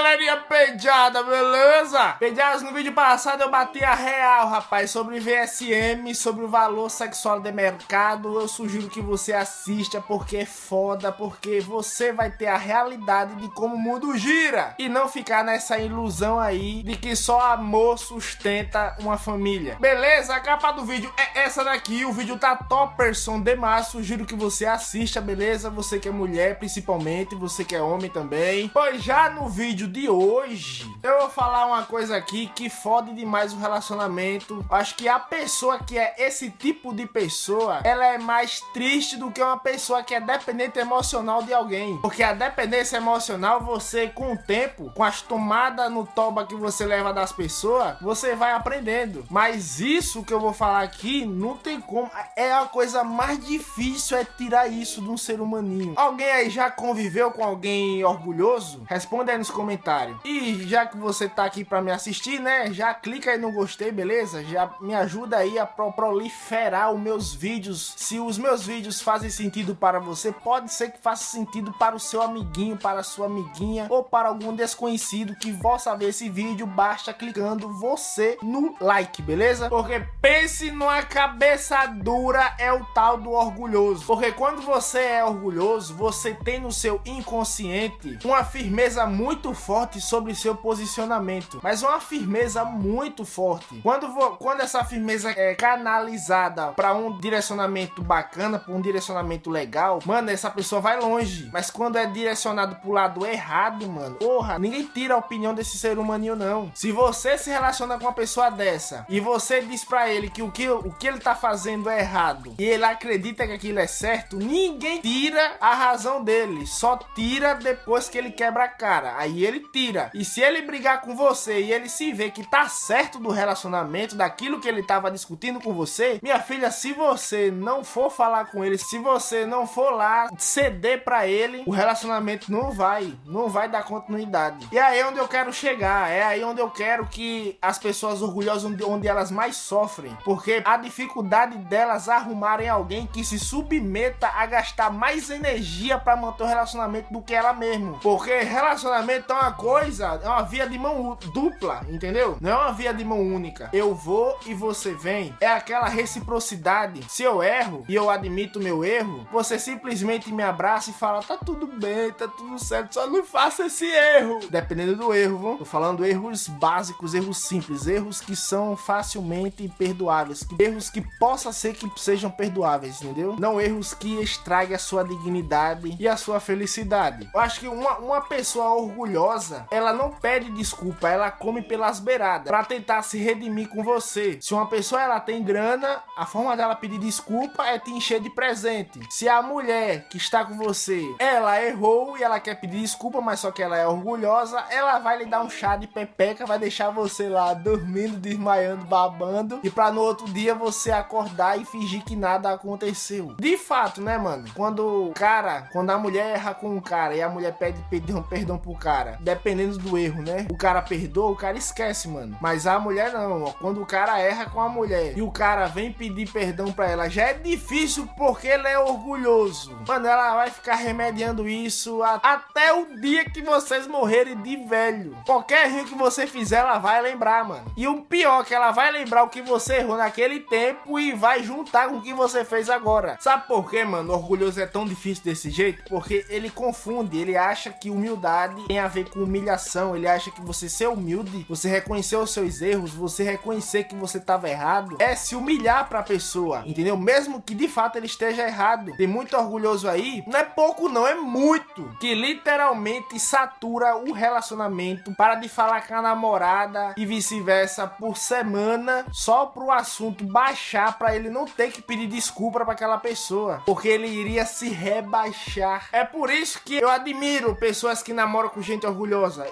galerinha pediada, beleza? Pediadas, no vídeo passado eu bati a real, rapaz, sobre VSM, sobre o valor sexual de mercado. Eu sugiro que você assista porque é foda, porque você vai ter a realidade de como o mundo gira e não ficar nessa ilusão aí de que só amor sustenta uma família. Beleza? A capa do vídeo é essa daqui. O vídeo tá topperson demais. Sugiro que você assista, beleza? Você que é mulher, principalmente, você que é homem também. Pois já no vídeo de hoje, eu vou falar uma coisa aqui que fode demais o relacionamento. Acho que a pessoa que é esse tipo de pessoa, ela é mais triste do que uma pessoa que é dependente emocional de alguém. Porque a dependência emocional, você com o tempo, com as tomadas no toba que você leva das pessoas, você vai aprendendo. Mas isso que eu vou falar aqui, não tem como. É a coisa mais difícil é tirar isso de um ser humaninho. Alguém aí já conviveu com alguém orgulhoso? Responde aí nos comentários. E já que você tá aqui para me assistir, né? Já clica aí no gostei, beleza? Já me ajuda aí a proliferar os meus vídeos. Se os meus vídeos fazem sentido para você, pode ser que faça sentido para o seu amiguinho, para a sua amiguinha ou para algum desconhecido que possa ver esse vídeo, basta clicando você no like, beleza? Porque pense numa cabeça dura é o tal do orgulhoso. Porque quando você é orgulhoso, você tem no seu inconsciente uma firmeza muito forte sobre seu posicionamento, mas uma firmeza muito forte. Quando, quando essa firmeza é canalizada para um direcionamento bacana, para um direcionamento legal, mano, essa pessoa vai longe. Mas quando é direcionado pro lado errado, mano, porra, ninguém tira a opinião desse ser humaninho, não. Se você se relaciona com uma pessoa dessa e você diz para ele que o que, o que ele tá fazendo é errado e ele acredita que aquilo é certo, ninguém tira a razão dele, só tira depois que ele quebra a cara. Aí ele tira. E se ele brigar com você e ele se vê que tá certo do relacionamento, daquilo que ele tava discutindo com você, minha filha, se você não for falar com ele, se você não for lá ceder para ele, o relacionamento não vai, não vai dar continuidade. E aí é onde eu quero chegar, é aí onde eu quero que as pessoas orgulhosas onde, elas mais sofrem, porque a dificuldade delas arrumarem alguém que se submeta a gastar mais energia para manter o relacionamento do que ela mesmo. Porque relacionamento é uma coisa, é uma via de mão dupla, entendeu? Não é uma via de mão única. Eu vou e você vem. É aquela reciprocidade. Se eu erro e eu admito meu erro, você simplesmente me abraça e fala: tá tudo bem, tá tudo certo, só não faça esse erro. Dependendo do erro, viu? Tô falando erros básicos, erros simples, erros que são facilmente perdoáveis, erros que possa ser que sejam perdoáveis, entendeu? Não erros que estraguem a sua dignidade e a sua felicidade. Eu acho que uma, uma pessoa orgulhosa, ela não pede desculpa, ela come pelas beiradas para tentar se redimir com você. Se uma pessoa ela tem grana, a forma dela pedir desculpa é te encher de presente. Se a mulher que está com você, ela errou e ela quer pedir desculpa, mas só que ela é orgulhosa, ela vai lhe dar um chá de pepeca, vai deixar você lá dormindo, desmaiando, babando e para no outro dia você acordar e fingir que nada aconteceu. De fato, né, mano? Quando o cara, quando a mulher erra com o cara e a mulher pede perdão, perdão pro cara, dependendo do erro, né? O cara perdoa, o cara esquece, mano. Mas a mulher não, ó. Quando o cara erra com a mulher e o cara vem pedir perdão pra ela, já é difícil porque ele é orgulhoso. Mano, ela vai ficar remediando isso a, até o dia que vocês morrerem de velho. Qualquer erro que você fizer, ela vai lembrar, mano. E o pior é que ela vai lembrar o que você errou naquele tempo e vai juntar com o que você fez agora. Sabe por quê, mano? Orgulhoso é tão difícil desse jeito? Porque ele confunde, ele acha que humildade tem a ver com humilhação. Ele acha que você ser humilde, você reconhecer os seus erros, você reconhecer que você estava errado, é se humilhar pra pessoa, entendeu? Mesmo que de fato ele esteja errado. Tem muito orgulhoso aí, não é pouco não, é muito, que literalmente satura o relacionamento para de falar com a namorada e vice-versa por semana só pro assunto baixar para ele não ter que pedir desculpa para aquela pessoa, porque ele iria se rebaixar. É por isso que eu admiro pessoas que namoram com gente orgulhosa.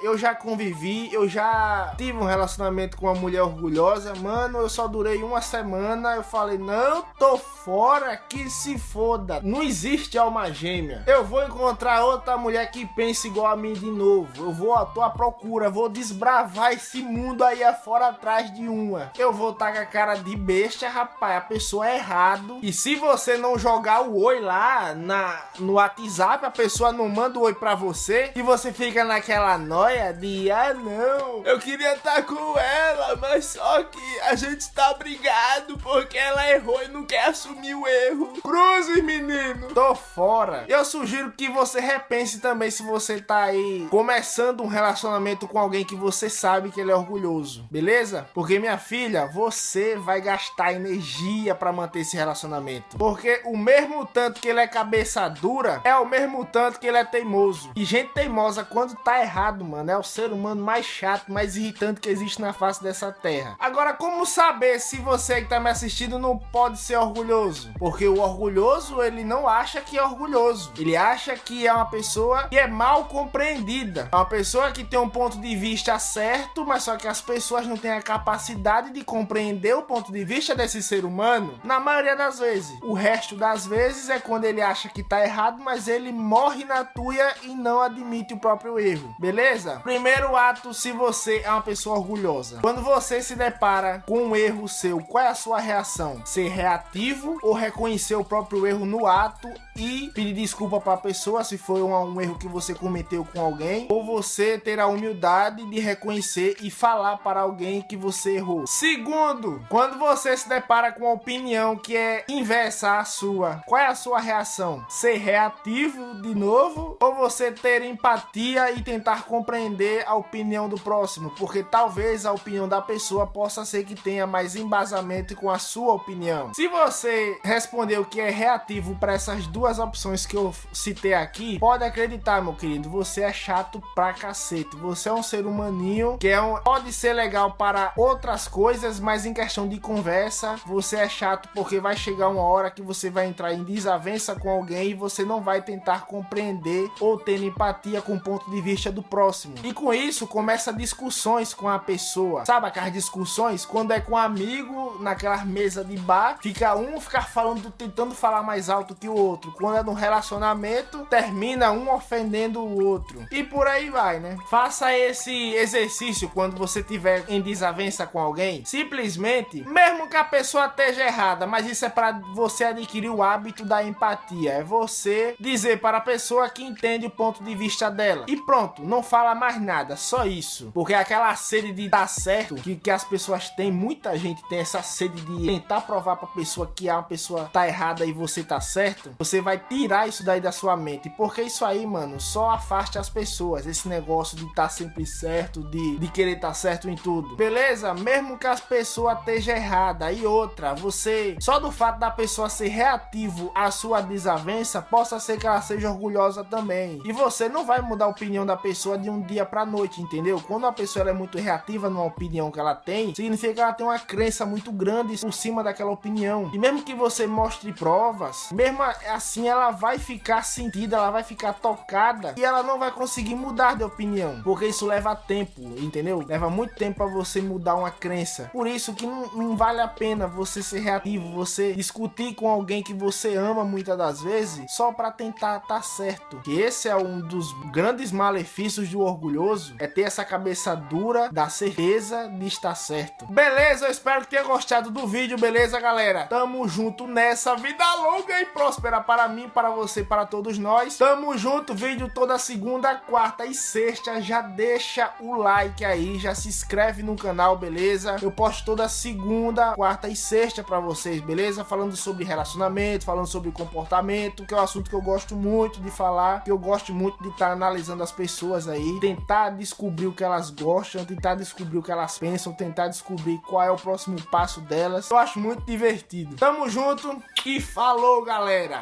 Eu já convivi, eu já tive um relacionamento com uma mulher orgulhosa, mano, eu só durei uma semana, eu falei, não, tô fora, que se foda. Não existe alma gêmea. Eu vou encontrar outra mulher que pense igual a mim de novo. Eu vou, à procura, vou desbravar esse mundo aí afora atrás de uma. Eu vou estar tá com a cara de besta, rapaz, a pessoa é errado. E se você não jogar o oi lá na, no WhatsApp, a pessoa não manda o oi pra você e você fica naquela aquela noia de ah não, eu queria estar tá com ela, mas só que a gente tá brigado porque ela errou e não quer assumir o erro. Cruzes, menino! Tô fora. Eu sugiro que você repense também se você tá aí começando um relacionamento com alguém que você sabe que ele é orgulhoso, beleza? Porque minha filha, você vai gastar energia para manter esse relacionamento. Porque o mesmo tanto que ele é cabeça dura, é o mesmo tanto que ele é teimoso. E gente teimosa quando tá errado, mano, é o ser humano mais chato, mais irritante que existe na face dessa terra. Agora, como saber se você que tá me assistindo não pode ser orgulhoso? Porque o orgulhoso, ele não acha que é orgulhoso. Ele acha que é uma pessoa que é mal compreendida. É uma pessoa que tem um ponto de vista certo, mas só que as pessoas não têm a capacidade de compreender o ponto de vista desse ser humano. Na maioria das vezes. O resto das vezes é quando ele acha que tá errado, mas ele morre na tuia e não admite o próprio erro. Beleza? Primeiro ato, se você é uma pessoa orgulhosa. Quando você se depara com um erro seu, qual é a sua reação? Ser reativo ou reconhecer o próprio erro no ato e pedir desculpa para a pessoa se foi um, um, erro que você cometeu com alguém, ou você ter a humildade de reconhecer e falar para alguém que você errou. Segundo, quando você se depara com uma opinião que é inversa à sua, qual é a sua reação? Ser reativo de novo ou você ter empatia e tentar compreender a opinião do próximo? Porque talvez a opinião da pessoa possa ser que tenha mais embasamento com a sua opinião. Se você responder o que é reativo para essas duas opções que eu citei aqui, pode acreditar, meu querido, você é chato pra cacete. Você é um ser humaninho que é um, pode ser legal para outras coisas, mas em questão de conversa, você é chato porque vai chegar uma hora que você vai entrar em desavença com alguém e você não vai tentar compreender ter empatia com o ponto de vista do próximo. E com isso, começa discussões com a pessoa. Sabe aquelas discussões? Quando é com um amigo, naquela mesa de bar, fica um ficar falando, tentando falar mais alto que o outro quando é no relacionamento, termina um ofendendo o outro. E por aí vai, né? Faça esse exercício quando você tiver em desavença com alguém. Simplesmente, mesmo que a pessoa esteja errada, mas isso é para você adquirir o hábito da empatia. É você dizer para a pessoa que entende o ponto de vista dela. E pronto, não fala mais nada, só isso. Porque aquela sede de dar certo que, que as pessoas têm, muita gente tem essa sede de tentar provar para a pessoa que a pessoa tá errada e você tá certo. Você vai tirar isso daí da sua mente. Porque isso aí, mano, só afaste as pessoas. Esse negócio de tá sempre certo, de, de querer estar tá certo em tudo. Beleza? Mesmo que as pessoas estejam errada. E outra, você, só do fato da pessoa ser reativo à sua desavença, possa ser que ela seja orgulhosa também. E você não vai mudar a opinião da pessoa de um dia pra noite, entendeu? Quando a pessoa é muito reativa numa opinião que ela tem, significa que ela tem uma crença muito grande por cima daquela opinião. E mesmo que você mostre provas, mesmo assim ela vai ficar sentida, ela vai ficar tocada e ela não vai conseguir mudar de opinião, porque isso leva tempo, entendeu? Leva muito tempo para você mudar uma crença. Por isso que não, não vale a pena você ser reativo, você discutir com alguém que você ama muitas das vezes só para tentar estar tá certo. Que esse é um dos grandes malefícios do orgulhoso, é ter essa cabeça dura da certeza de estar certo. Beleza, eu espero que tenha gostado do vídeo, beleza, galera? Tamo junto nessa vida longa e próspera para mim, para você, para todos nós. Tamo junto, vídeo toda segunda, quarta e sexta. Já deixa o like aí, já se inscreve no canal, beleza? Eu posto toda segunda, quarta e sexta para vocês, beleza? Falando sobre relacionamento, falando sobre comportamento, que é um assunto que eu gosto muito de falar, que eu gosto muito de estar tá analisando as pessoas aí, tentar descobrir o que elas gostam, tentar descobrir o que elas pensam, tentar descobrir qual é o próximo passo delas. Eu acho muito divertido. Tamo junto e falou, galera!